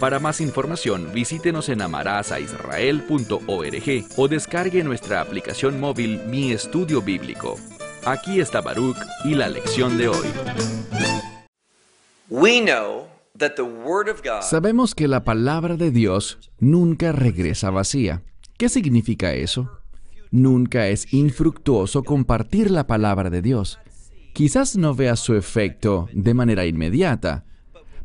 Para más información, visítenos en amarazaisrael.org o descargue nuestra aplicación móvil Mi Estudio Bíblico. Aquí está Baruch y la lección de hoy. Sabemos que la palabra de Dios nunca regresa vacía. ¿Qué significa eso? Nunca es infructuoso compartir la palabra de Dios. Quizás no vea su efecto de manera inmediata,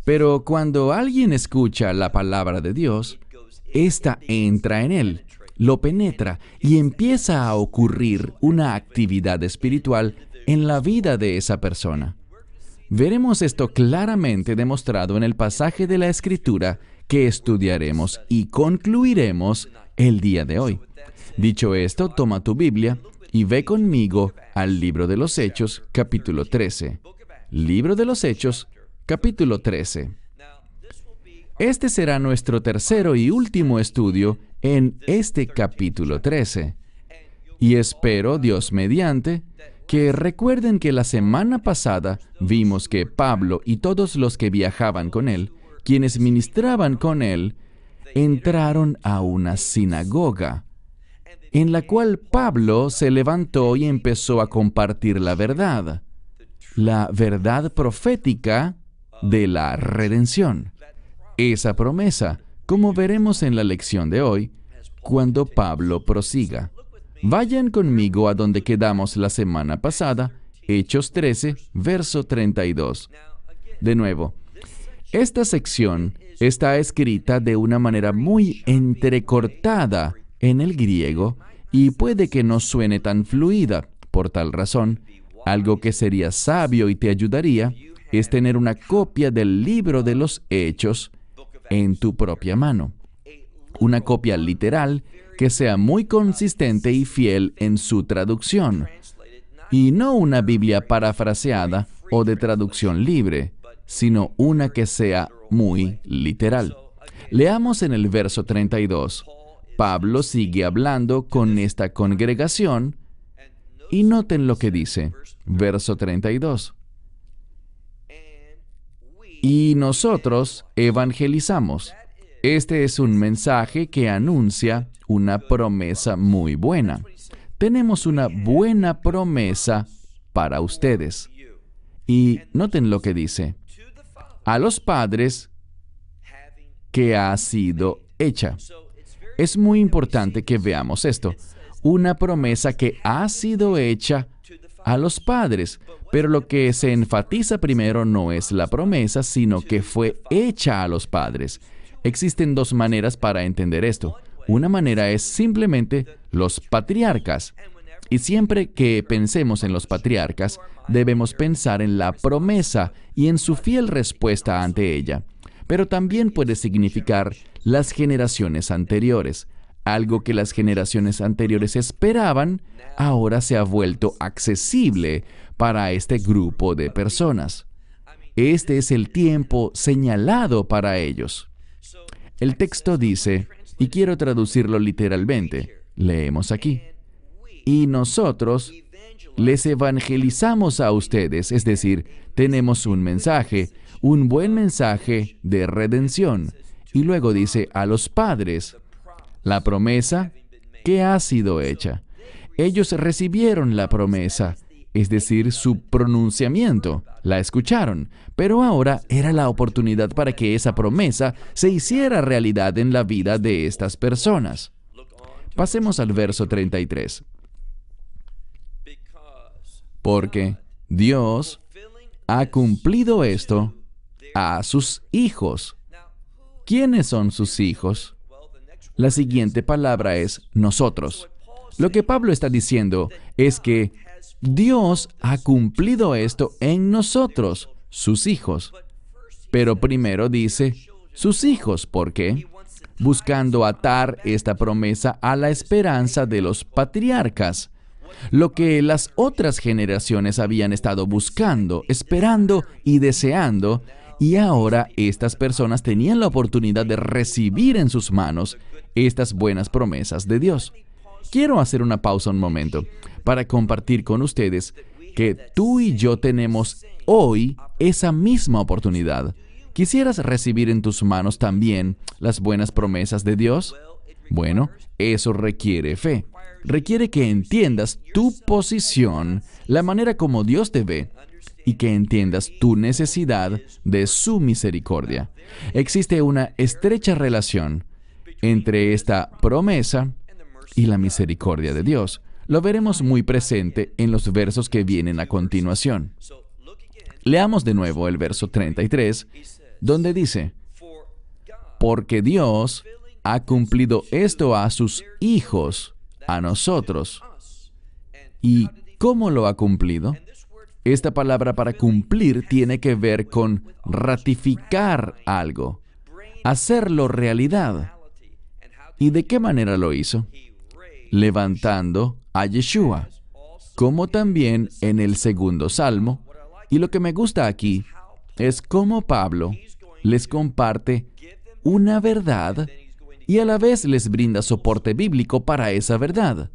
pero cuando alguien escucha la palabra de Dios, ésta entra en él, lo penetra y empieza a ocurrir una actividad espiritual en la vida de esa persona. Veremos esto claramente demostrado en el pasaje de la Escritura que estudiaremos y concluiremos el día de hoy. Dicho esto, toma tu Biblia y ve conmigo al libro de los Hechos, capítulo 13. Libro de los Hechos, capítulo 13. Este será nuestro tercero y último estudio en este capítulo 13. Y espero, Dios mediante, que recuerden que la semana pasada vimos que Pablo y todos los que viajaban con él, quienes ministraban con él, entraron a una sinagoga, en la cual Pablo se levantó y empezó a compartir la verdad, la verdad profética de la redención. Esa promesa, como veremos en la lección de hoy, cuando Pablo prosiga. Vayan conmigo a donde quedamos la semana pasada, Hechos 13, verso 32. De nuevo, esta sección está escrita de una manera muy entrecortada en el griego y puede que no suene tan fluida. Por tal razón, algo que sería sabio y te ayudaría es tener una copia del libro de los hechos en tu propia mano. Una copia literal que sea muy consistente y fiel en su traducción. Y no una Biblia parafraseada o de traducción libre, sino una que sea muy literal. Leamos en el verso 32. Pablo sigue hablando con esta congregación y noten lo que dice. Verso 32 y nosotros evangelizamos. Este es un mensaje que anuncia una promesa muy buena. Tenemos una buena promesa para ustedes. Y noten lo que dice. A los padres que ha sido hecha. Es muy importante que veamos esto. Una promesa que ha sido hecha a los padres. Pero lo que se enfatiza primero no es la promesa, sino que fue hecha a los padres. Existen dos maneras para entender esto. Una manera es simplemente los patriarcas. Y siempre que pensemos en los patriarcas, debemos pensar en la promesa y en su fiel respuesta ante ella. Pero también puede significar las generaciones anteriores. Algo que las generaciones anteriores esperaban, ahora se ha vuelto accesible para este grupo de personas. Este es el tiempo señalado para ellos. El texto dice, y quiero traducirlo literalmente, leemos aquí, y nosotros les evangelizamos a ustedes, es decir, tenemos un mensaje, un buen mensaje de redención. Y luego dice a los padres, la promesa que ha sido hecha. Ellos recibieron la promesa, es decir, su pronunciamiento, la escucharon, pero ahora era la oportunidad para que esa promesa se hiciera realidad en la vida de estas personas. Pasemos al verso 33. Porque Dios ha cumplido esto a sus hijos. ¿Quiénes son sus hijos? La siguiente palabra es nosotros. Lo que Pablo está diciendo es que Dios ha cumplido esto en nosotros, sus hijos. Pero primero dice, sus hijos. ¿Por qué? Buscando atar esta promesa a la esperanza de los patriarcas, lo que las otras generaciones habían estado buscando, esperando y deseando, y ahora estas personas tenían la oportunidad de recibir en sus manos estas buenas promesas de Dios. Quiero hacer una pausa un momento para compartir con ustedes que tú y yo tenemos hoy esa misma oportunidad. ¿Quisieras recibir en tus manos también las buenas promesas de Dios? Bueno, eso requiere fe. Requiere que entiendas tu posición, la manera como Dios te ve, y que entiendas tu necesidad de su misericordia. Existe una estrecha relación entre esta promesa y la misericordia de Dios. Lo veremos muy presente en los versos que vienen a continuación. Leamos de nuevo el verso 33, donde dice, porque Dios ha cumplido esto a sus hijos, a nosotros. ¿Y cómo lo ha cumplido? Esta palabra para cumplir tiene que ver con ratificar algo, hacerlo realidad. ¿Y de qué manera lo hizo? Levantando a Yeshua, como también en el segundo salmo. Y lo que me gusta aquí es cómo Pablo les comparte una verdad y a la vez les brinda soporte bíblico para esa verdad.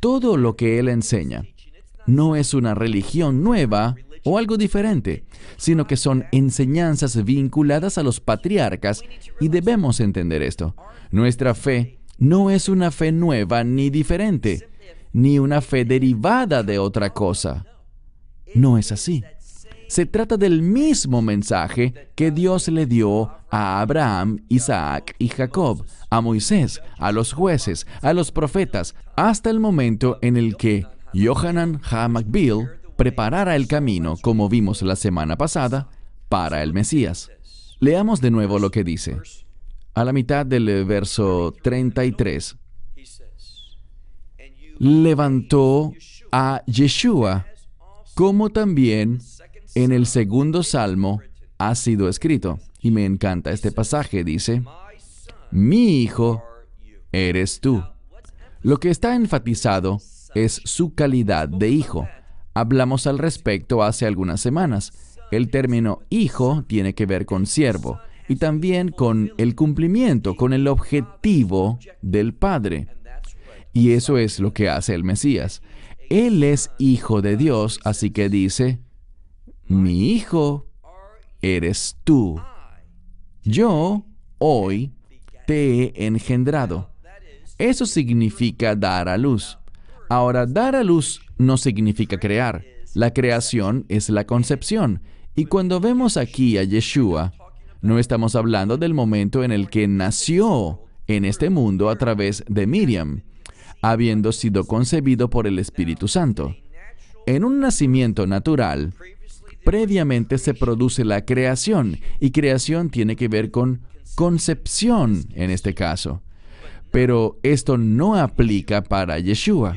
Todo lo que él enseña no es una religión nueva o algo diferente, sino que son enseñanzas vinculadas a los patriarcas y debemos entender esto. Nuestra fe no es una fe nueva ni diferente, ni una fe derivada de otra cosa. No es así. Se trata del mismo mensaje que Dios le dio a Abraham, Isaac y Jacob, a Moisés, a los jueces, a los profetas, hasta el momento en el que Yohanan HaMakbil preparara el camino, como vimos la semana pasada, para el Mesías. Leamos de nuevo lo que dice. A la mitad del verso 33, levantó a Yeshua, como también en el segundo salmo ha sido escrito. Y me encanta este pasaje, dice, mi hijo eres tú. Lo que está enfatizado es su calidad de hijo. Hablamos al respecto hace algunas semanas. El término hijo tiene que ver con siervo y también con el cumplimiento, con el objetivo del Padre. Y eso es lo que hace el Mesías. Él es hijo de Dios, así que dice, mi hijo eres tú. Yo hoy te he engendrado. Eso significa dar a luz. Ahora, dar a luz no significa crear. La creación es la concepción. Y cuando vemos aquí a Yeshua, no estamos hablando del momento en el que nació en este mundo a través de Miriam, habiendo sido concebido por el Espíritu Santo. En un nacimiento natural, previamente se produce la creación, y creación tiene que ver con concepción en este caso. Pero esto no aplica para Yeshua.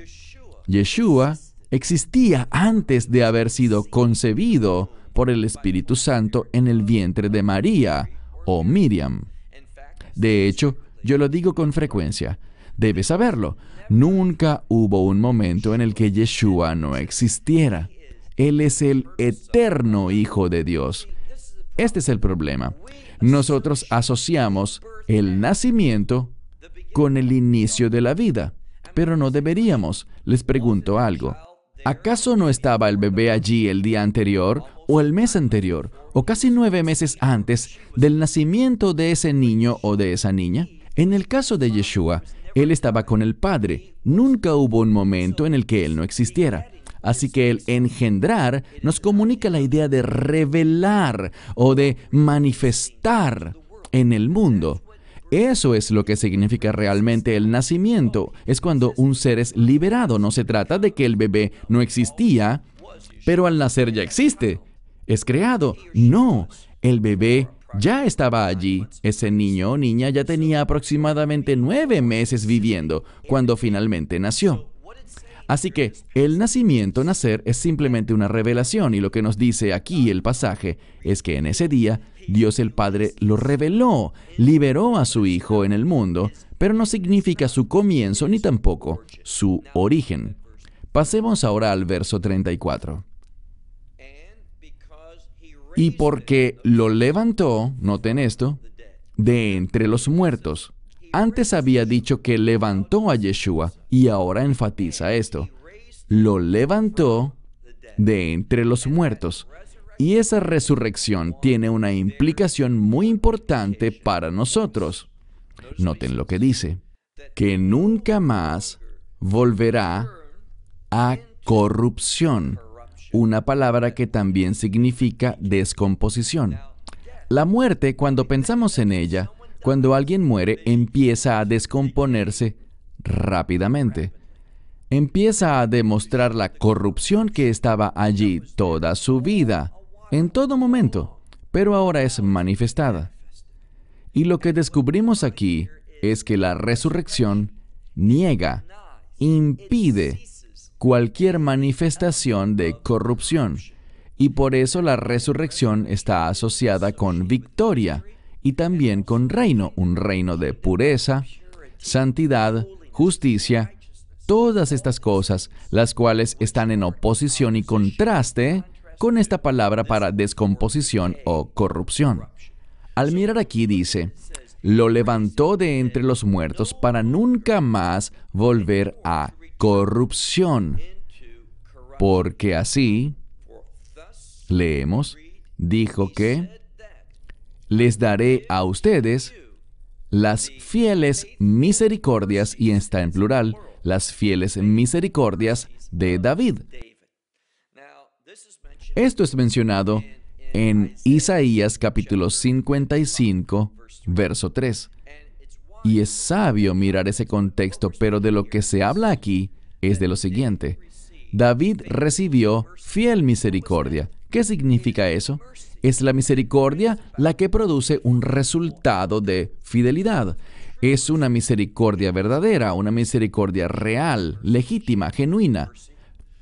Yeshua existía antes de haber sido concebido por el Espíritu Santo en el vientre de María o Miriam. De hecho, yo lo digo con frecuencia, debes saberlo, nunca hubo un momento en el que Yeshua no existiera. Él es el eterno Hijo de Dios. Este es el problema. Nosotros asociamos el nacimiento con el inicio de la vida pero no deberíamos. Les pregunto algo. ¿Acaso no estaba el bebé allí el día anterior o el mes anterior o casi nueve meses antes del nacimiento de ese niño o de esa niña? En el caso de Yeshua, él estaba con el Padre. Nunca hubo un momento en el que él no existiera. Así que el engendrar nos comunica la idea de revelar o de manifestar en el mundo. Eso es lo que significa realmente el nacimiento. Es cuando un ser es liberado. No se trata de que el bebé no existía, pero al nacer ya existe. Es creado. No, el bebé ya estaba allí. Ese niño o niña ya tenía aproximadamente nueve meses viviendo cuando finalmente nació. Así que el nacimiento, nacer, es simplemente una revelación y lo que nos dice aquí el pasaje es que en ese día Dios el Padre lo reveló, liberó a su Hijo en el mundo, pero no significa su comienzo ni tampoco su origen. Pasemos ahora al verso 34. Y porque lo levantó, noten esto, de entre los muertos. Antes había dicho que levantó a Yeshua y ahora enfatiza esto. Lo levantó de entre los muertos. Y esa resurrección tiene una implicación muy importante para nosotros. Noten lo que dice, que nunca más volverá a corrupción una palabra que también significa descomposición. La muerte, cuando pensamos en ella, cuando alguien muere, empieza a descomponerse rápidamente. Empieza a demostrar la corrupción que estaba allí toda su vida, en todo momento, pero ahora es manifestada. Y lo que descubrimos aquí es que la resurrección niega, impide cualquier manifestación de corrupción. Y por eso la resurrección está asociada con victoria y también con reino, un reino de pureza, santidad, justicia, todas estas cosas, las cuales están en oposición y contraste con esta palabra para descomposición o corrupción. Al mirar aquí dice, lo levantó de entre los muertos para nunca más volver a corrupción, porque así, leemos, dijo que les daré a ustedes las fieles misericordias, y está en plural, las fieles misericordias de David. Esto es mencionado en Isaías capítulo 55, verso 3. Y es sabio mirar ese contexto, pero de lo que se habla aquí es de lo siguiente. David recibió fiel misericordia. ¿Qué significa eso? Es la misericordia la que produce un resultado de fidelidad. Es una misericordia verdadera, una misericordia real, legítima, genuina.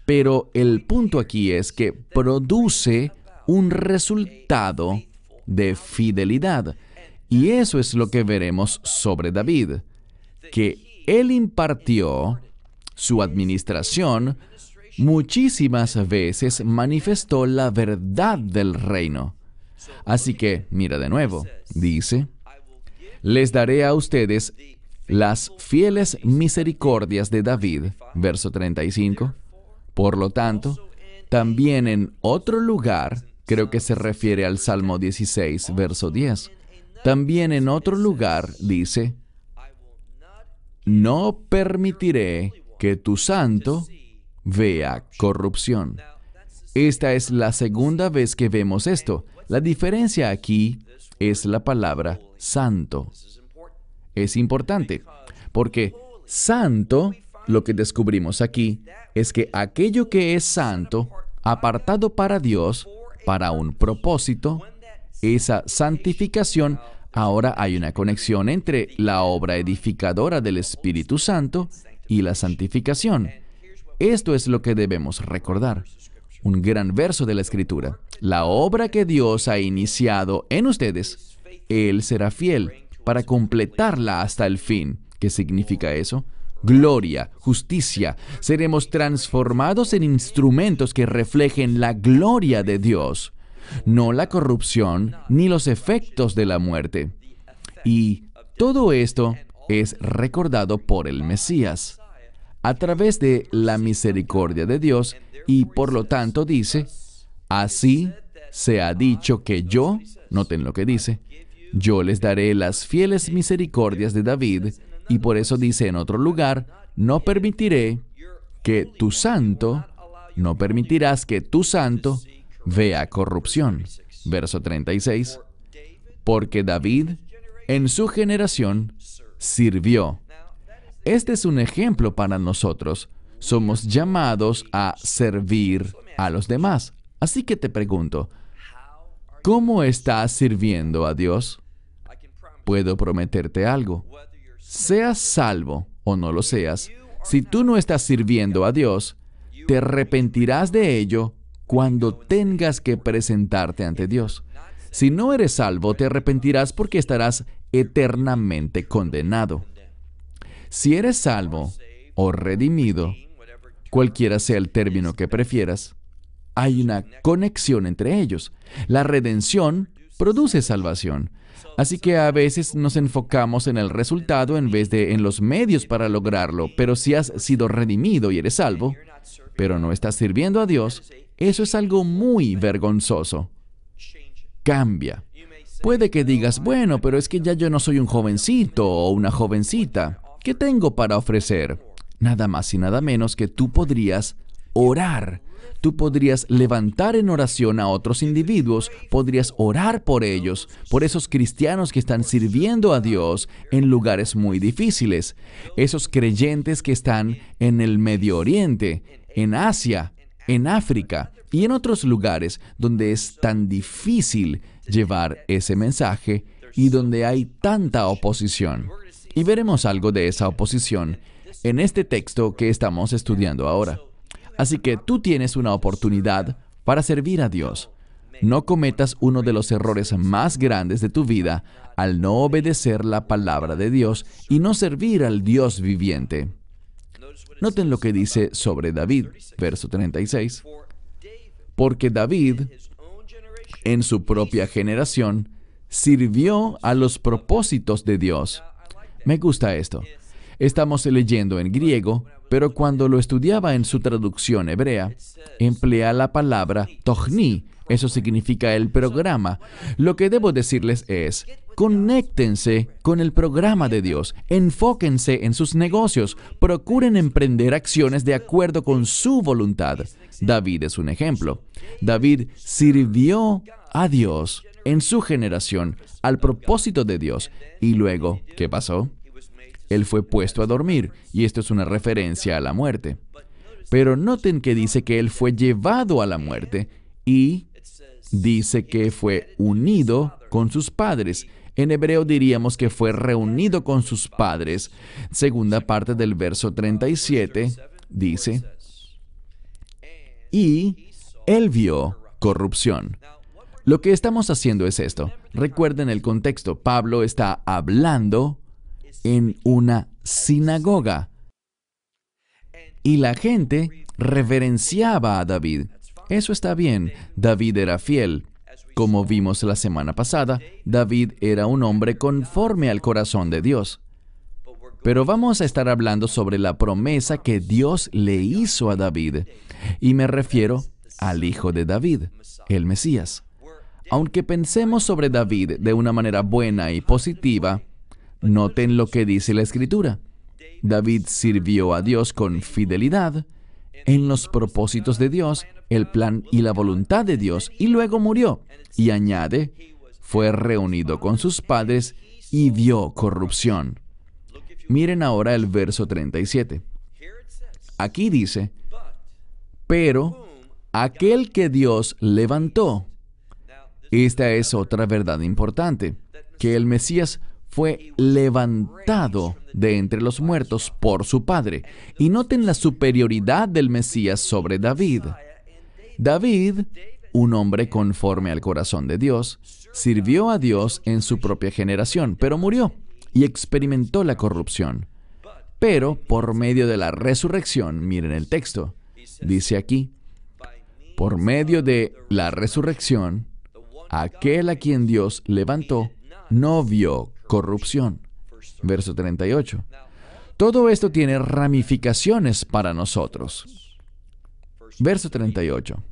Pero el punto aquí es que produce un resultado de fidelidad. Y eso es lo que veremos sobre David, que él impartió su administración, muchísimas veces manifestó la verdad del reino. Así que, mira de nuevo, dice, les daré a ustedes las fieles misericordias de David, verso 35. Por lo tanto, también en otro lugar, creo que se refiere al Salmo 16, verso 10, también en otro lugar dice, no permitiré que tu santo vea corrupción. Esta es la segunda vez que vemos esto. La diferencia aquí es la palabra santo. Es importante porque santo, lo que descubrimos aquí, es que aquello que es santo, apartado para Dios, para un propósito, esa santificación, ahora hay una conexión entre la obra edificadora del Espíritu Santo y la santificación. Esto es lo que debemos recordar. Un gran verso de la Escritura. La obra que Dios ha iniciado en ustedes, Él será fiel para completarla hasta el fin. ¿Qué significa eso? Gloria, justicia. Seremos transformados en instrumentos que reflejen la gloria de Dios no la corrupción ni los efectos de la muerte. Y todo esto es recordado por el Mesías a través de la misericordia de Dios y por lo tanto dice, así se ha dicho que yo, noten lo que dice, yo les daré las fieles misericordias de David y por eso dice en otro lugar, no permitiré que tu santo, no permitirás que tu santo vea corrupción. Verso 36. Porque David en su generación sirvió. Este es un ejemplo para nosotros. Somos llamados a servir a los demás. Así que te pregunto, ¿cómo estás sirviendo a Dios? Puedo prometerte algo. Seas salvo o no lo seas, Si tú no estás sirviendo a Dios, te arrepentirás de ello cuando tengas que presentarte ante Dios. Si no eres salvo, te arrepentirás porque estarás eternamente condenado. Si eres salvo o redimido, cualquiera sea el término que prefieras, hay una conexión entre ellos. La redención produce salvación. Así que a veces nos enfocamos en el resultado en vez de en los medios para lograrlo. Pero si has sido redimido y eres salvo, pero no estás sirviendo a Dios, eso es algo muy vergonzoso. Cambia. Puede que digas, bueno, pero es que ya yo no soy un jovencito o una jovencita. ¿Qué tengo para ofrecer? Nada más y nada menos que tú podrías orar tú podrías levantar en oración a otros individuos, podrías orar por ellos, por esos cristianos que están sirviendo a Dios en lugares muy difíciles, esos creyentes que están en el Medio Oriente, en Asia, en África y en otros lugares donde es tan difícil llevar ese mensaje y donde hay tanta oposición. Y veremos algo de esa oposición en este texto que estamos estudiando ahora. Así que tú tienes una oportunidad para servir a Dios. No cometas uno de los errores más grandes de tu vida al no obedecer la palabra de Dios y no servir al Dios viviente. Noten lo que dice sobre David, verso 36. Porque David, en su propia generación, sirvió a los propósitos de Dios. Me gusta esto. Estamos leyendo en griego, pero cuando lo estudiaba en su traducción hebrea, emplea la palabra tochni. Eso significa el programa. Lo que debo decirles es, conéctense con el programa de Dios, enfóquense en sus negocios, procuren emprender acciones de acuerdo con su voluntad. David es un ejemplo. David sirvió a Dios en su generación al propósito de Dios. Y luego, ¿qué pasó? Él fue puesto a dormir, y esto es una referencia a la muerte. Pero noten que dice que Él fue llevado a la muerte y dice que fue unido con sus padres. En hebreo diríamos que fue reunido con sus padres. Segunda parte del verso 37 dice, y Él vio corrupción. Lo que estamos haciendo es esto. Recuerden el contexto. Pablo está hablando en una sinagoga. Y la gente reverenciaba a David. Eso está bien, David era fiel. Como vimos la semana pasada, David era un hombre conforme al corazón de Dios. Pero vamos a estar hablando sobre la promesa que Dios le hizo a David, y me refiero al hijo de David, el Mesías. Aunque pensemos sobre David de una manera buena y positiva, Noten lo que dice la escritura. David sirvió a Dios con fidelidad en los propósitos de Dios, el plan y la voluntad de Dios, y luego murió. Y añade, fue reunido con sus padres y vio corrupción. Miren ahora el verso 37. Aquí dice, pero aquel que Dios levantó. Esta es otra verdad importante, que el Mesías fue levantado de entre los muertos por su padre. Y noten la superioridad del Mesías sobre David. David, un hombre conforme al corazón de Dios, sirvió a Dios en su propia generación, pero murió y experimentó la corrupción. Pero por medio de la resurrección, miren el texto, dice aquí, por medio de la resurrección, aquel a quien Dios levantó no vio corrupción. Verso 38. Todo esto tiene ramificaciones para nosotros. Verso 38.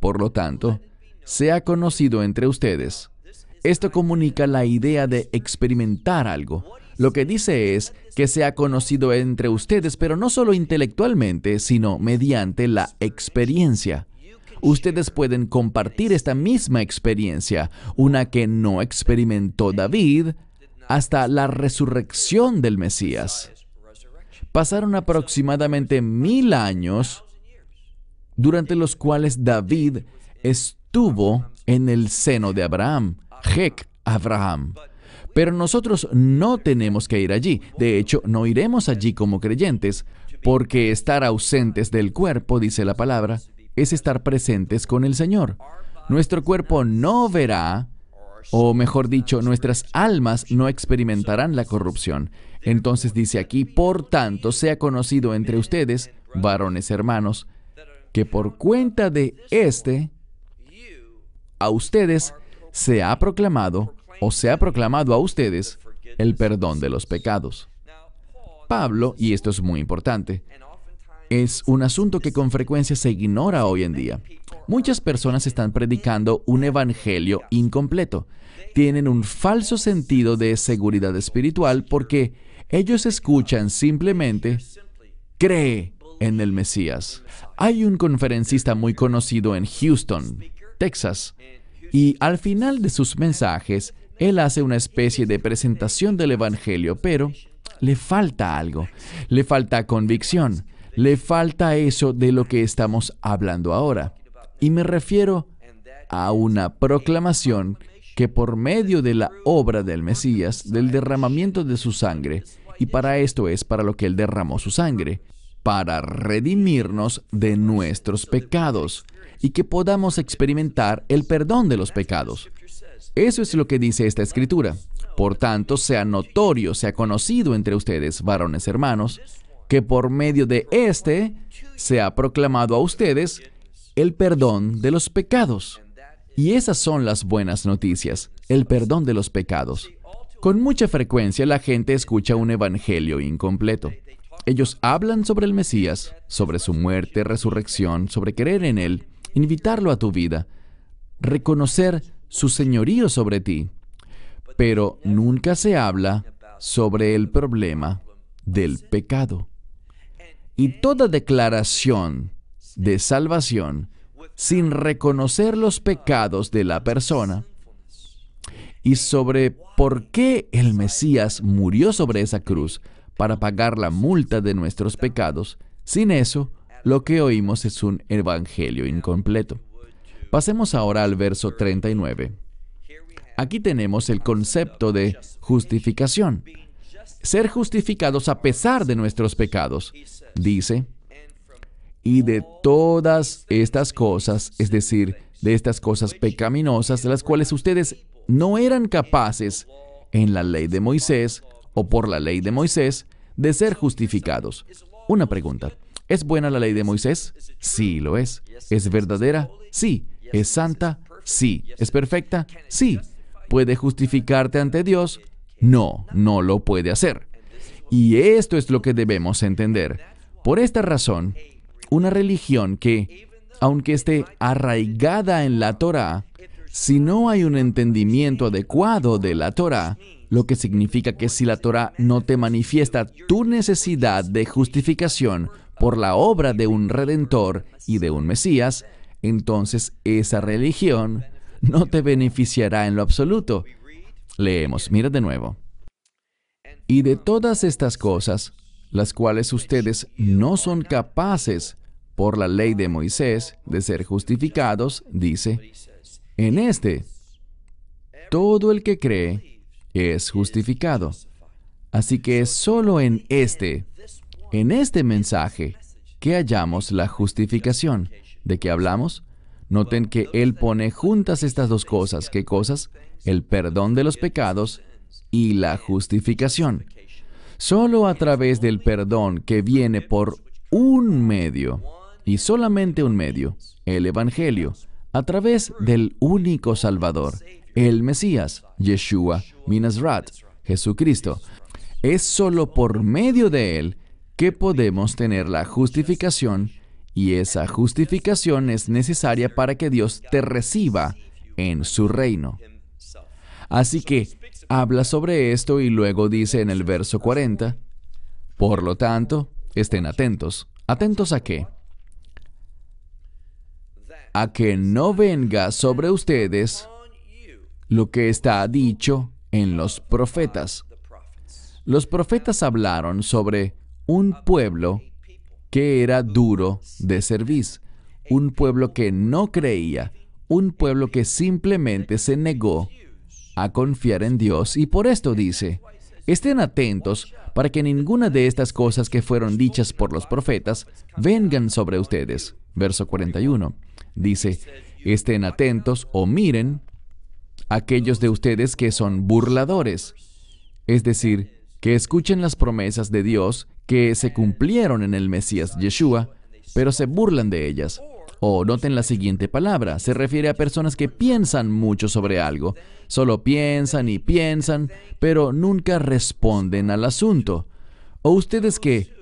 Por lo tanto, sea conocido entre ustedes. Esto comunica la idea de experimentar algo. Lo que dice es que sea conocido entre ustedes, pero no solo intelectualmente, sino mediante la experiencia ustedes pueden compartir esta misma experiencia, una que no experimentó David hasta la resurrección del Mesías. Pasaron aproximadamente mil años durante los cuales David estuvo en el seno de Abraham, Jec Abraham. Pero nosotros no tenemos que ir allí. De hecho, no iremos allí como creyentes, porque estar ausentes del cuerpo, dice la palabra, es estar presentes con el Señor. Nuestro cuerpo no verá, o mejor dicho, nuestras almas no experimentarán la corrupción. Entonces dice aquí, por tanto, sea conocido entre ustedes, varones hermanos, que por cuenta de éste, a ustedes se ha proclamado, o se ha proclamado a ustedes, el perdón de los pecados. Pablo, y esto es muy importante, es un asunto que con frecuencia se ignora hoy en día. Muchas personas están predicando un evangelio incompleto. Tienen un falso sentido de seguridad espiritual porque ellos escuchan simplemente, cree en el Mesías. Hay un conferencista muy conocido en Houston, Texas, y al final de sus mensajes, él hace una especie de presentación del Evangelio, pero le falta algo, le falta convicción, le falta eso de lo que estamos hablando ahora. Y me refiero a una proclamación que por medio de la obra del Mesías, del derramamiento de su sangre, y para esto es para lo que Él derramó su sangre, para redimirnos de nuestros pecados y que podamos experimentar el perdón de los pecados. Eso es lo que dice esta escritura. Por tanto, sea notorio, sea conocido entre ustedes, varones hermanos, que por medio de éste se ha proclamado a ustedes el perdón de los pecados. Y esas son las buenas noticias, el perdón de los pecados. Con mucha frecuencia la gente escucha un evangelio incompleto. Ellos hablan sobre el Mesías, sobre su muerte, resurrección, sobre creer en Él, invitarlo a tu vida, reconocer su señorío sobre ti, pero nunca se habla sobre el problema del pecado. Y toda declaración de salvación sin reconocer los pecados de la persona y sobre por qué el Mesías murió sobre esa cruz para pagar la multa de nuestros pecados, sin eso, lo que oímos es un evangelio incompleto. Pasemos ahora al verso 39. Aquí tenemos el concepto de justificación. Ser justificados a pesar de nuestros pecados. Dice, y de todas estas cosas, es decir, de estas cosas pecaminosas de las cuales ustedes no eran capaces en la ley de Moisés o por la ley de Moisés de ser justificados. Una pregunta. ¿Es buena la ley de Moisés? Sí, lo es. ¿Es verdadera? Sí. ¿Es santa? Sí. ¿Es perfecta? Sí. ¿Puede justificarte ante Dios? No, no lo puede hacer. Y esto es lo que debemos entender. Por esta razón, una religión que, aunque esté arraigada en la Torah, si no hay un entendimiento adecuado de la Torah, lo que significa que si la Torah no te manifiesta tu necesidad de justificación por la obra de un redentor y de un Mesías, entonces esa religión no te beneficiará en lo absoluto. Leemos, mira de nuevo. Y de todas estas cosas, las cuales ustedes no son capaces por la ley de Moisés de ser justificados, dice, en este, todo el que cree es justificado. Así que es solo en este, en este mensaje, que hallamos la justificación. ¿De qué hablamos? Noten que Él pone juntas estas dos cosas. ¿Qué cosas? El perdón de los pecados y la justificación. Solo a través del perdón que viene por un medio, y solamente un medio, el Evangelio, a través del único Salvador, el Mesías, Yeshua, Minasrat, Jesucristo. Es solo por medio de Él que podemos tener la justificación y esa justificación es necesaria para que Dios te reciba en su reino. Así que habla sobre esto y luego dice en el verso 40, por lo tanto, estén atentos. ¿Atentos a qué? a que no venga sobre ustedes lo que está dicho en los profetas. Los profetas hablaron sobre un pueblo que era duro de servicio, un pueblo que no creía, un pueblo que simplemente se negó a confiar en Dios y por esto dice, estén atentos para que ninguna de estas cosas que fueron dichas por los profetas vengan sobre ustedes. Verso 41. Dice, estén atentos o miren aquellos de ustedes que son burladores. Es decir, que escuchen las promesas de Dios que se cumplieron en el Mesías Yeshua, pero se burlan de ellas. O noten la siguiente palabra, se refiere a personas que piensan mucho sobre algo, solo piensan y piensan, pero nunca responden al asunto. O ustedes que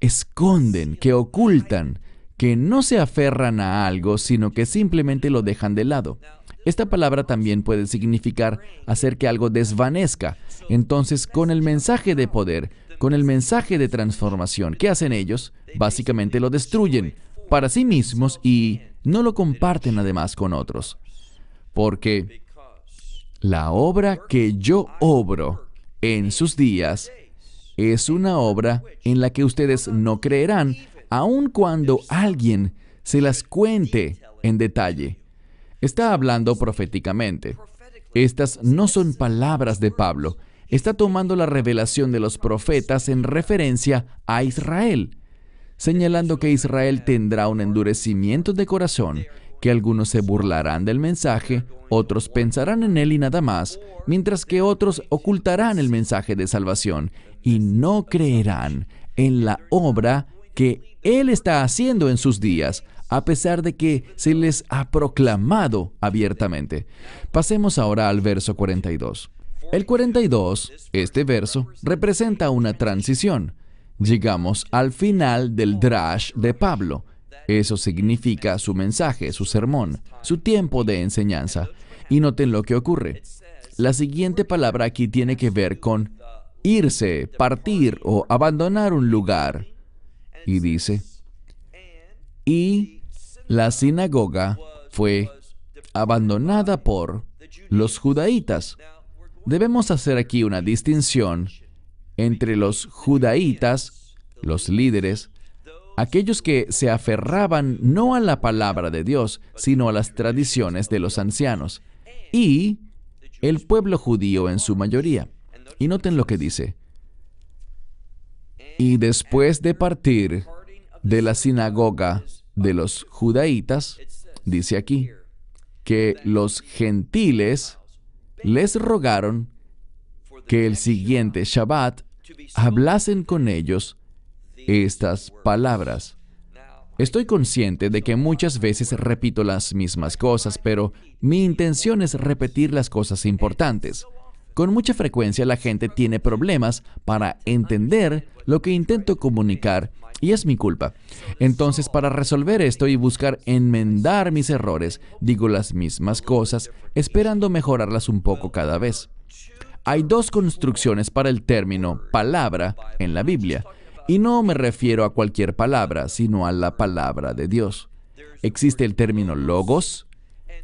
esconden, que ocultan, que no se aferran a algo, sino que simplemente lo dejan de lado. Esta palabra también puede significar hacer que algo desvanezca. Entonces, con el mensaje de poder, con el mensaje de transformación, ¿qué hacen ellos? Básicamente lo destruyen para sí mismos y no lo comparten además con otros. Porque la obra que yo obro en sus días es una obra en la que ustedes no creerán, aun cuando alguien se las cuente en detalle. Está hablando proféticamente. Estas no son palabras de Pablo. Está tomando la revelación de los profetas en referencia a Israel, señalando que Israel tendrá un endurecimiento de corazón, que algunos se burlarán del mensaje, otros pensarán en él y nada más, mientras que otros ocultarán el mensaje de salvación y no creerán en la obra que Él está haciendo en sus días, a pesar de que se les ha proclamado abiertamente. Pasemos ahora al verso 42. El 42, este verso, representa una transición. Llegamos al final del drash de Pablo. Eso significa su mensaje, su sermón, su tiempo de enseñanza. Y noten lo que ocurre. La siguiente palabra aquí tiene que ver con irse, partir o abandonar un lugar. Y dice, y la sinagoga fue abandonada por los judaítas. Debemos hacer aquí una distinción entre los judaítas, los líderes, aquellos que se aferraban no a la palabra de Dios, sino a las tradiciones de los ancianos, y el pueblo judío en su mayoría. Y noten lo que dice. Y después de partir de la sinagoga de los judaítas, dice aquí, que los gentiles les rogaron que el siguiente Shabbat hablasen con ellos estas palabras. Estoy consciente de que muchas veces repito las mismas cosas, pero mi intención es repetir las cosas importantes. Con mucha frecuencia la gente tiene problemas para entender lo que intento comunicar y es mi culpa. Entonces, para resolver esto y buscar enmendar mis errores, digo las mismas cosas, esperando mejorarlas un poco cada vez. Hay dos construcciones para el término palabra en la Biblia, y no me refiero a cualquier palabra, sino a la palabra de Dios. Existe el término logos,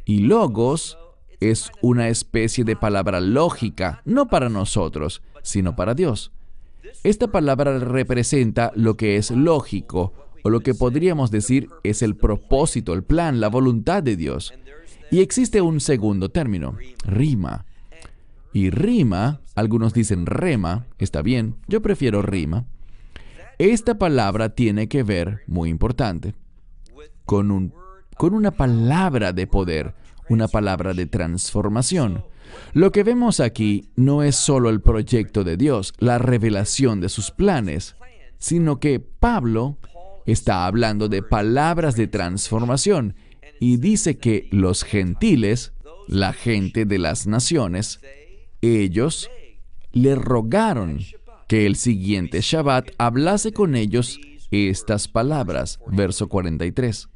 y logos es una especie de palabra lógica, no para nosotros, sino para Dios. Esta palabra representa lo que es lógico, o lo que podríamos decir es el propósito, el plan, la voluntad de Dios. Y existe un segundo término, rima. Y rima, algunos dicen rema, está bien, yo prefiero rima. Esta palabra tiene que ver, muy importante, con, un, con una palabra de poder, una palabra de transformación. Lo que vemos aquí no es solo el proyecto de Dios, la revelación de sus planes, sino que Pablo está hablando de palabras de transformación y dice que los gentiles, la gente de las naciones, ellos le rogaron que el siguiente Shabbat hablase con ellos estas palabras, verso 43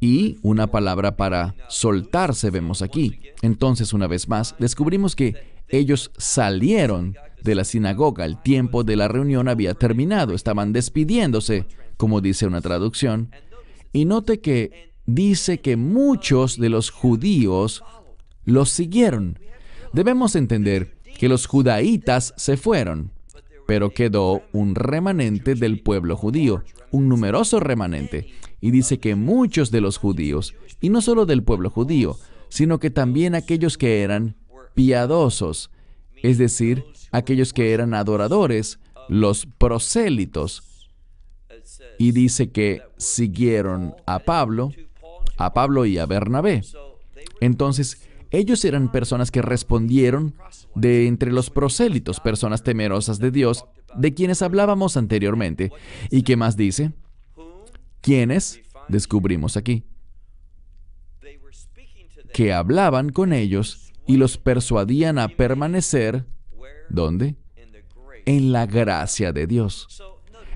y una palabra para soltarse vemos aquí. Entonces, una vez más, descubrimos que ellos salieron de la sinagoga, el tiempo de la reunión había terminado, estaban despidiéndose, como dice una traducción. Y note que dice que muchos de los judíos los siguieron. Debemos entender que los judaítas se fueron, pero quedó un remanente del pueblo judío, un numeroso remanente y dice que muchos de los judíos, y no solo del pueblo judío, sino que también aquellos que eran piadosos, es decir, aquellos que eran adoradores, los prosélitos. Y dice que siguieron a Pablo, a Pablo y a Bernabé. Entonces, ellos eran personas que respondieron de entre los prosélitos, personas temerosas de Dios, de quienes hablábamos anteriormente. ¿Y qué más dice? ¿Quiénes? Descubrimos aquí. Que hablaban con ellos y los persuadían a permanecer, ¿dónde? En la gracia de Dios.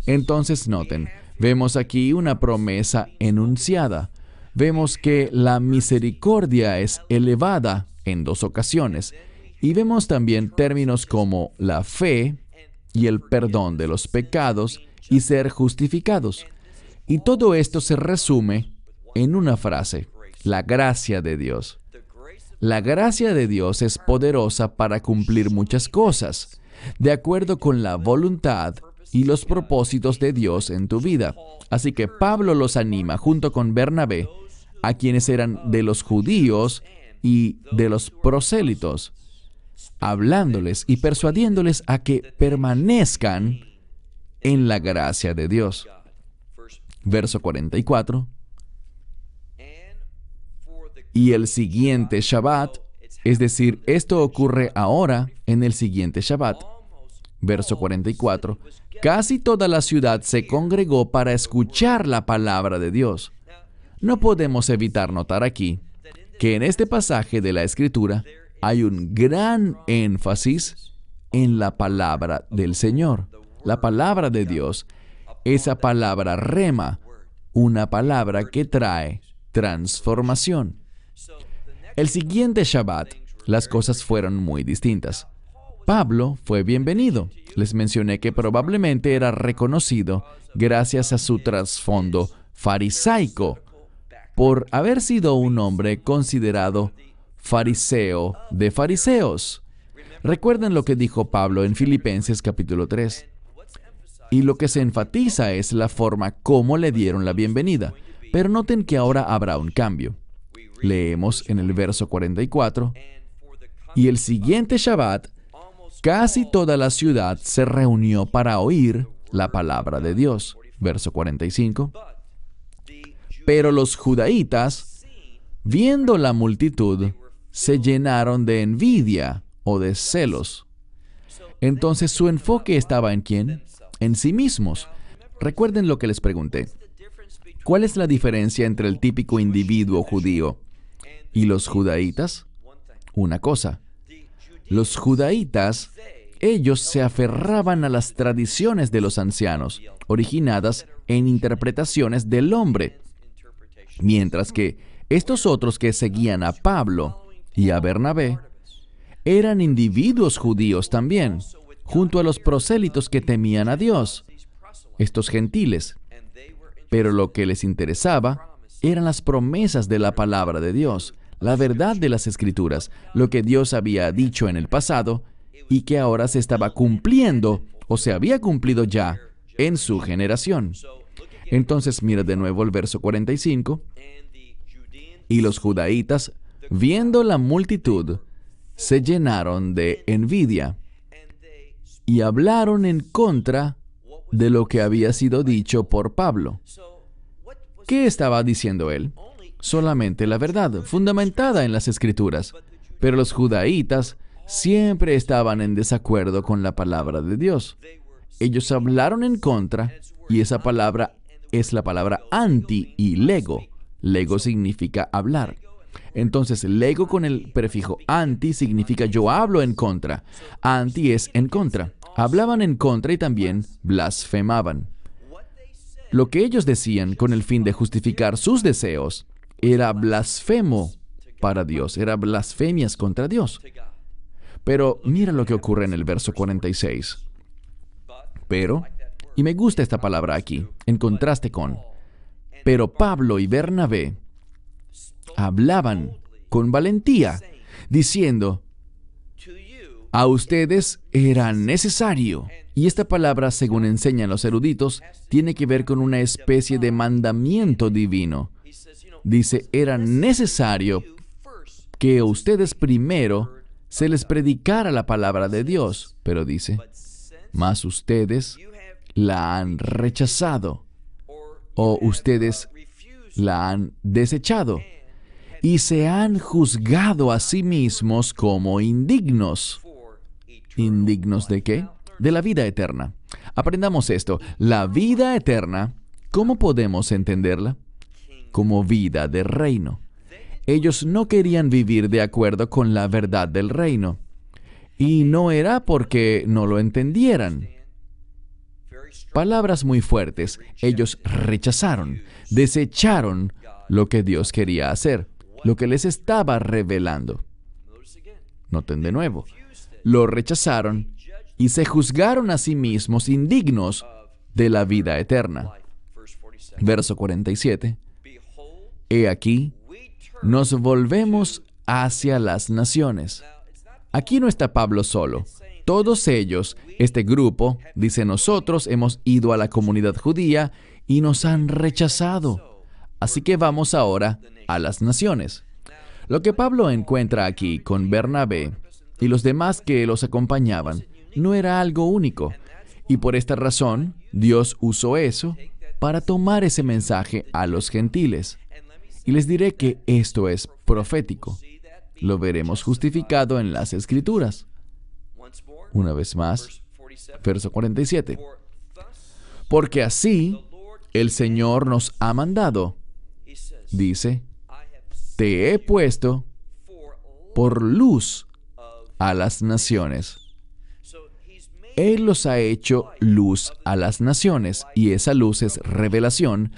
Entonces noten, vemos aquí una promesa enunciada. Vemos que la misericordia es elevada en dos ocasiones. Y vemos también términos como la fe y el perdón de los pecados y ser justificados. Y todo esto se resume en una frase, la gracia de Dios. La gracia de Dios es poderosa para cumplir muchas cosas, de acuerdo con la voluntad y los propósitos de Dios en tu vida. Así que Pablo los anima junto con Bernabé, a quienes eran de los judíos y de los prosélitos, hablándoles y persuadiéndoles a que permanezcan en la gracia de Dios. Verso 44. Y el siguiente Shabbat, es decir, esto ocurre ahora en el siguiente Shabbat. Verso 44. Casi toda la ciudad se congregó para escuchar la palabra de Dios. No podemos evitar notar aquí que en este pasaje de la Escritura hay un gran énfasis en la palabra del Señor. La palabra de Dios, esa palabra rema, una palabra que trae transformación. El siguiente Shabbat, las cosas fueron muy distintas. Pablo fue bienvenido. Les mencioné que probablemente era reconocido gracias a su trasfondo farisaico por haber sido un hombre considerado fariseo de fariseos. Recuerden lo que dijo Pablo en Filipenses capítulo 3. Y lo que se enfatiza es la forma como le dieron la bienvenida. Pero noten que ahora habrá un cambio. Leemos en el verso 44, y el siguiente Shabbat, casi toda la ciudad se reunió para oír la palabra de Dios. Verso 45. Pero los judaítas, viendo la multitud, se llenaron de envidia o de celos. Entonces su enfoque estaba en quién? En sí mismos. Recuerden lo que les pregunté. ¿Cuál es la diferencia entre el típico individuo judío y los judaítas? Una cosa. Los judaítas, ellos se aferraban a las tradiciones de los ancianos, originadas en interpretaciones del hombre, mientras que estos otros que seguían a Pablo y a Bernabé eran individuos judíos también, junto a los prosélitos que temían a Dios, estos gentiles. Pero lo que les interesaba eran las promesas de la palabra de Dios, la verdad de las escrituras, lo que Dios había dicho en el pasado y que ahora se estaba cumpliendo o se había cumplido ya en su generación. Entonces mira de nuevo el verso 45. Y los judaítas viendo la multitud, se llenaron de envidia y hablaron en contra de lo que había sido dicho por Pablo. ¿Qué estaba diciendo él? Solamente la verdad, fundamentada en las escrituras. Pero los judaítas siempre estaban en desacuerdo con la palabra de Dios. Ellos hablaron en contra y esa palabra es la palabra anti y lego. Lego significa hablar. Entonces, lego con el prefijo anti significa yo hablo en contra. Anti es en contra. Hablaban en contra y también blasfemaban. Lo que ellos decían con el fin de justificar sus deseos era blasfemo para Dios, era blasfemias contra Dios. Pero mira lo que ocurre en el verso 46. Pero, y me gusta esta palabra aquí, en contraste con, pero Pablo y Bernabé hablaban con valentía, diciendo, a ustedes era necesario. Y esta palabra, según enseñan los eruditos, tiene que ver con una especie de mandamiento divino. Dice, era necesario que ustedes primero se les predicara la palabra de Dios, pero dice, mas ustedes la han rechazado o ustedes la han desechado y se han juzgado a sí mismos como indignos. ¿Indignos de qué? De la vida eterna. Aprendamos esto. La vida eterna, ¿cómo podemos entenderla? Como vida de reino. Ellos no querían vivir de acuerdo con la verdad del reino. Y no era porque no lo entendieran. Palabras muy fuertes. Ellos rechazaron, desecharon lo que Dios quería hacer lo que les estaba revelando. Noten de nuevo, lo rechazaron y se juzgaron a sí mismos indignos de la vida eterna. Verso 47. He aquí, nos volvemos hacia las naciones. Aquí no está Pablo solo. Todos ellos, este grupo, dice nosotros, hemos ido a la comunidad judía y nos han rechazado. Así que vamos ahora a las naciones. Lo que Pablo encuentra aquí con Bernabé y los demás que los acompañaban no era algo único. Y por esta razón, Dios usó eso para tomar ese mensaje a los gentiles. Y les diré que esto es profético. Lo veremos justificado en las Escrituras. Una vez más, verso 47. Porque así el Señor nos ha mandado dice, te he puesto por luz a las naciones. Él los ha hecho luz a las naciones y esa luz es revelación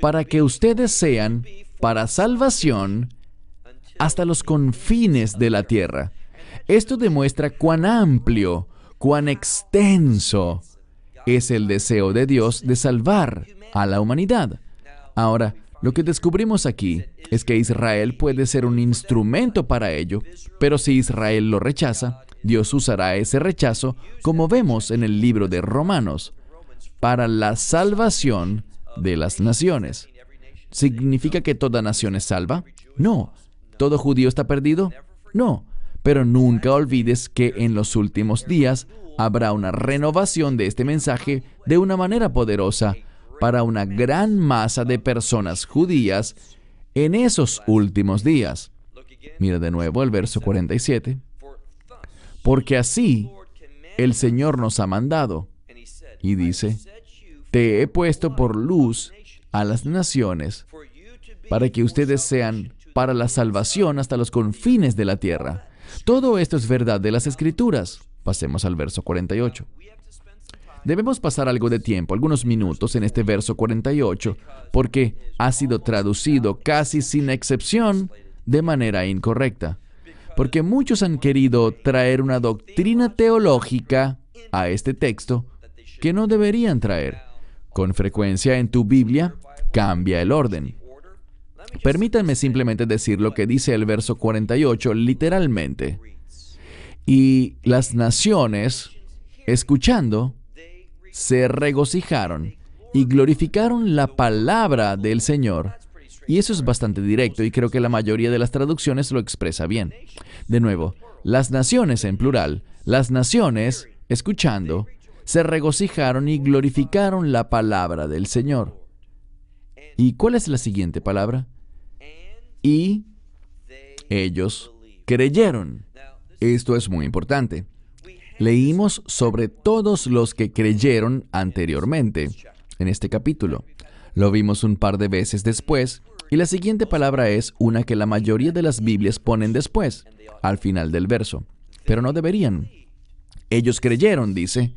para que ustedes sean para salvación hasta los confines de la tierra. Esto demuestra cuán amplio, cuán extenso es el deseo de Dios de salvar a la humanidad. Ahora, lo que descubrimos aquí es que Israel puede ser un instrumento para ello, pero si Israel lo rechaza, Dios usará ese rechazo, como vemos en el libro de Romanos, para la salvación de las naciones. ¿Significa que toda nación es salva? No. ¿Todo judío está perdido? No. Pero nunca olvides que en los últimos días habrá una renovación de este mensaje de una manera poderosa para una gran masa de personas judías en esos últimos días. Mira de nuevo el verso 47. Porque así el Señor nos ha mandado. Y dice, te he puesto por luz a las naciones para que ustedes sean para la salvación hasta los confines de la tierra. Todo esto es verdad de las Escrituras. Pasemos al verso 48. Debemos pasar algo de tiempo, algunos minutos en este verso 48, porque ha sido traducido casi sin excepción de manera incorrecta. Porque muchos han querido traer una doctrina teológica a este texto que no deberían traer. Con frecuencia en tu Biblia cambia el orden. Permítanme simplemente decir lo que dice el verso 48 literalmente. Y las naciones, escuchando, se regocijaron y glorificaron la palabra del Señor. Y eso es bastante directo y creo que la mayoría de las traducciones lo expresa bien. De nuevo, las naciones en plural, las naciones, escuchando, se regocijaron y glorificaron la palabra del Señor. ¿Y cuál es la siguiente palabra? Y ellos creyeron. Esto es muy importante leímos sobre todos los que creyeron anteriormente en este capítulo. Lo vimos un par de veces después y la siguiente palabra es una que la mayoría de las Biblias ponen después, al final del verso, pero no deberían. Ellos creyeron, dice,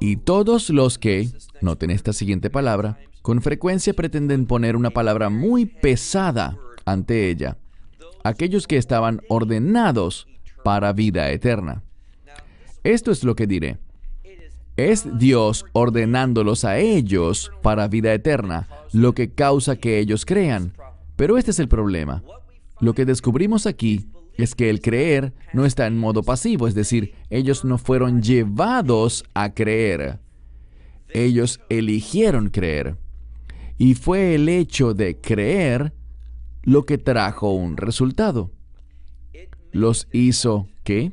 y todos los que, noten esta siguiente palabra, con frecuencia pretenden poner una palabra muy pesada ante ella. Aquellos que estaban ordenados para vida eterna. Esto es lo que diré. Es Dios ordenándolos a ellos para vida eterna, lo que causa que ellos crean. Pero este es el problema. Lo que descubrimos aquí es que el creer no está en modo pasivo, es decir, ellos no fueron llevados a creer. Ellos eligieron creer. Y fue el hecho de creer lo que trajo un resultado los hizo, ¿qué?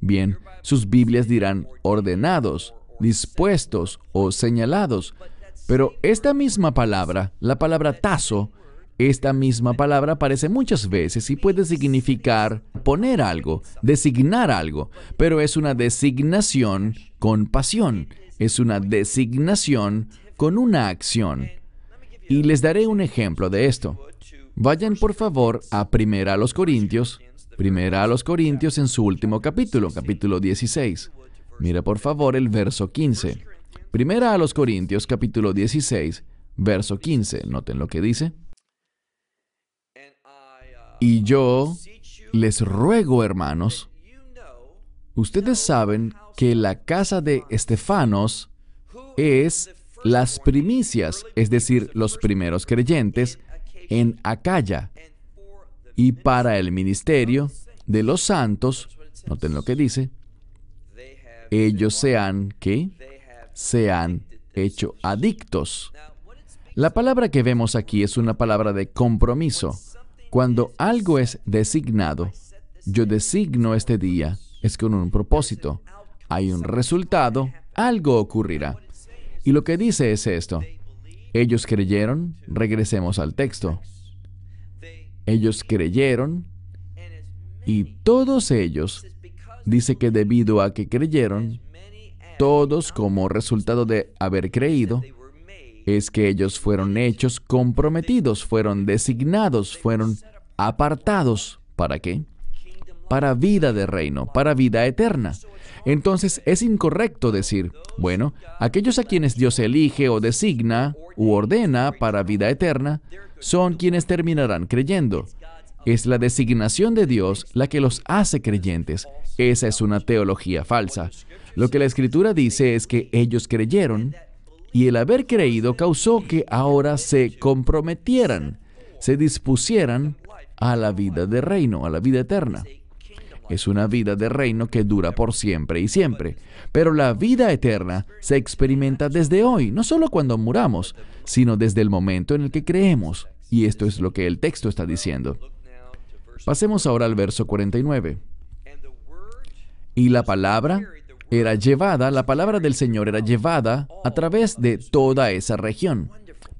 Bien, sus Biblias dirán ordenados, dispuestos o señalados. Pero esta misma palabra, la palabra tazo, esta misma palabra aparece muchas veces y puede significar poner algo, designar algo, pero es una designación con pasión, es una designación con una acción. Y les daré un ejemplo de esto. Vayan por favor a Primera a los Corintios, Primera a los Corintios en su último capítulo, capítulo 16. Mira por favor el verso 15. Primera a los Corintios, capítulo 16, verso 15. Noten lo que dice. Y yo les ruego, hermanos, ustedes saben que la casa de Estefanos es las primicias, es decir, los primeros creyentes en Acaya, y para el ministerio de los santos, noten lo que dice, ellos se han, ¿qué? Se han hecho adictos. La palabra que vemos aquí es una palabra de compromiso. Cuando algo es designado, yo designo este día, es con un propósito. Hay un resultado, algo ocurrirá. Y lo que dice es esto. Ellos creyeron, regresemos al texto. Ellos creyeron y todos ellos, dice que debido a que creyeron, todos como resultado de haber creído, es que ellos fueron hechos comprometidos, fueron designados, fueron apartados. ¿Para qué? Para vida de reino, para vida eterna. Entonces es incorrecto decir, bueno, aquellos a quienes Dios elige o designa u ordena para vida eterna son quienes terminarán creyendo. Es la designación de Dios la que los hace creyentes. Esa es una teología falsa. Lo que la Escritura dice es que ellos creyeron y el haber creído causó que ahora se comprometieran, se dispusieran a la vida de reino, a la vida eterna. Es una vida de reino que dura por siempre y siempre. Pero la vida eterna se experimenta desde hoy, no solo cuando muramos, sino desde el momento en el que creemos. Y esto es lo que el texto está diciendo. Pasemos ahora al verso 49. Y la palabra era llevada, la palabra del Señor era llevada a través de toda esa región.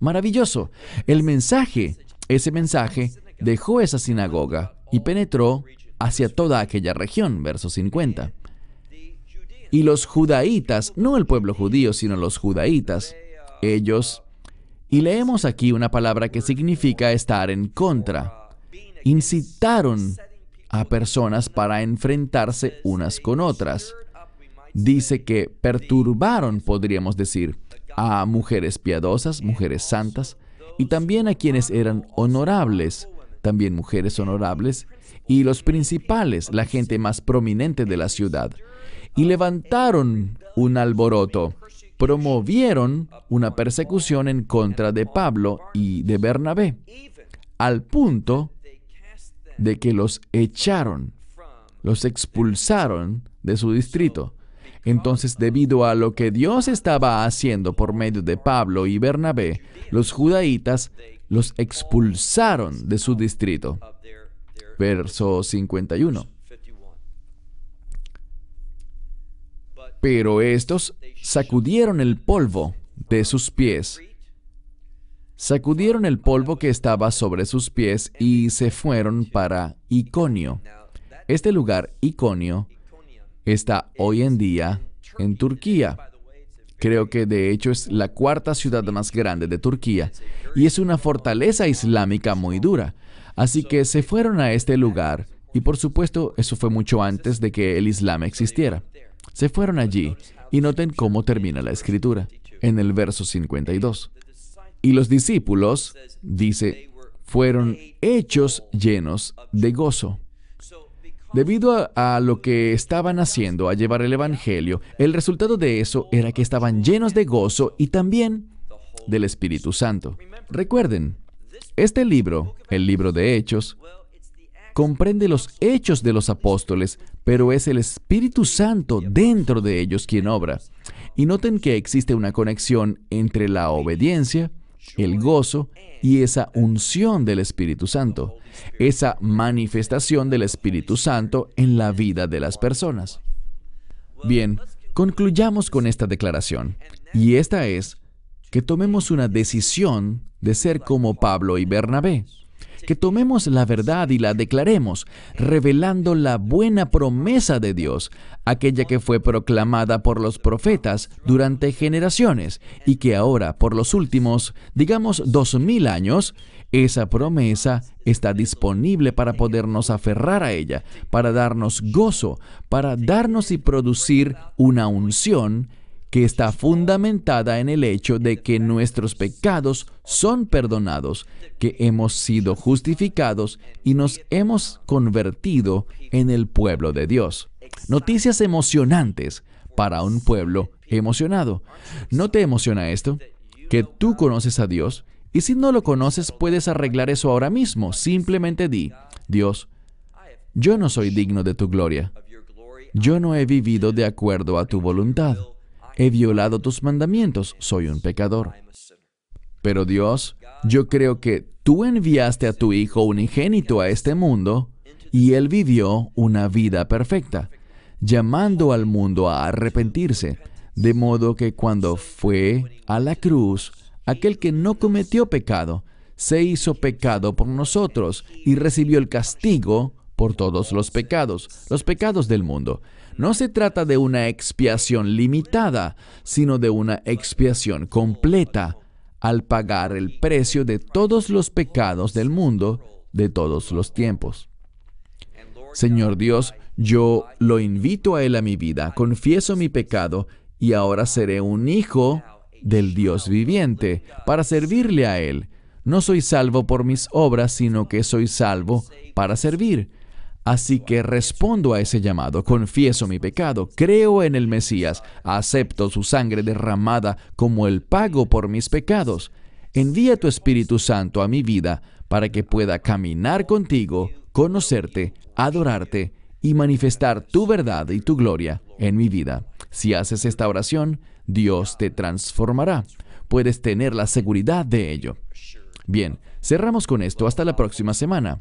Maravilloso. El mensaje, ese mensaje, dejó esa sinagoga y penetró hacia toda aquella región, verso 50. Y los judaítas, no el pueblo judío, sino los judaítas, ellos, y leemos aquí una palabra que significa estar en contra, incitaron a personas para enfrentarse unas con otras. Dice que perturbaron, podríamos decir, a mujeres piadosas, mujeres santas, y también a quienes eran honorables, también mujeres honorables, y los principales, la gente más prominente de la ciudad, y levantaron un alboroto, promovieron una persecución en contra de Pablo y de Bernabé, al punto de que los echaron, los expulsaron de su distrito. Entonces, debido a lo que Dios estaba haciendo por medio de Pablo y Bernabé, los judaítas los expulsaron de su distrito. Verso 51. Pero estos sacudieron el polvo de sus pies. Sacudieron el polvo que estaba sobre sus pies y se fueron para Iconio. Este lugar, Iconio, está hoy en día en Turquía. Creo que de hecho es la cuarta ciudad más grande de Turquía y es una fortaleza islámica muy dura. Así que se fueron a este lugar y por supuesto eso fue mucho antes de que el Islam existiera. Se fueron allí y noten cómo termina la escritura en el verso 52. Y los discípulos, dice, fueron hechos llenos de gozo. Debido a, lo que estaban haciendo a llevar el Evangelio, el resultado de eso era que estaban llenos de gozo y también del Espíritu Santo. Recuerden, este libro, el libro de Hechos, comprende los hechos de los apóstoles, pero es el Espíritu Santo dentro de ellos quien obra. Y noten que existe una conexión entre la obediencia, el gozo y esa unción del Espíritu Santo, esa manifestación del Espíritu Santo en la vida de las personas. Bien, concluyamos con esta declaración, y esta es que tomemos una decisión de ser como Pablo y Bernabé que tomemos la verdad y la declaremos, revelando la buena promesa de Dios, aquella que fue proclamada por los profetas durante generaciones y que ahora, por los últimos, digamos, dos mil años, esa promesa está disponible para podernos aferrar a ella, para darnos gozo, para darnos y producir una unción que está fundamentada en el hecho de que nuestros pecados son perdonados, que hemos sido justificados y nos hemos convertido en el pueblo de Dios. Noticias emocionantes para un pueblo emocionado. ¿No te emociona esto? Que tú conoces a Dios y si no lo conoces puedes arreglar eso ahora mismo. Simplemente di, Dios, yo no soy digno de tu gloria. Yo no he vivido de acuerdo a tu voluntad he violado tus mandamientos, soy un pecador. Pero Dios, yo creo que tú enviaste a tu Hijo unigénito a este mundo y Él vivió una vida perfecta, llamando al mundo a arrepentirse, de modo que cuando fue a la cruz, aquel que no cometió pecado, se hizo pecado por nosotros y recibió el castigo por todos los pecados, los pecados del mundo. No se trata de una expiación limitada, sino de una expiación completa al pagar el precio de todos los pecados del mundo de todos los tiempos. Señor Dios, yo lo invito a Él a mi vida, confieso mi pecado y ahora seré un hijo del Dios viviente para servirle a Él. No soy salvo por mis obras, sino que soy salvo para servir. Así que respondo a ese llamado, confieso mi pecado, creo en el Mesías, acepto su sangre derramada como el pago por mis pecados. Envía tu Espíritu Santo a mi vida para que pueda caminar contigo, conocerte, adorarte y manifestar tu verdad y tu gloria en mi vida. Si haces esta oración, Dios te transformará. Puedes tener la seguridad de ello. Bien, cerramos con esto hasta la próxima semana.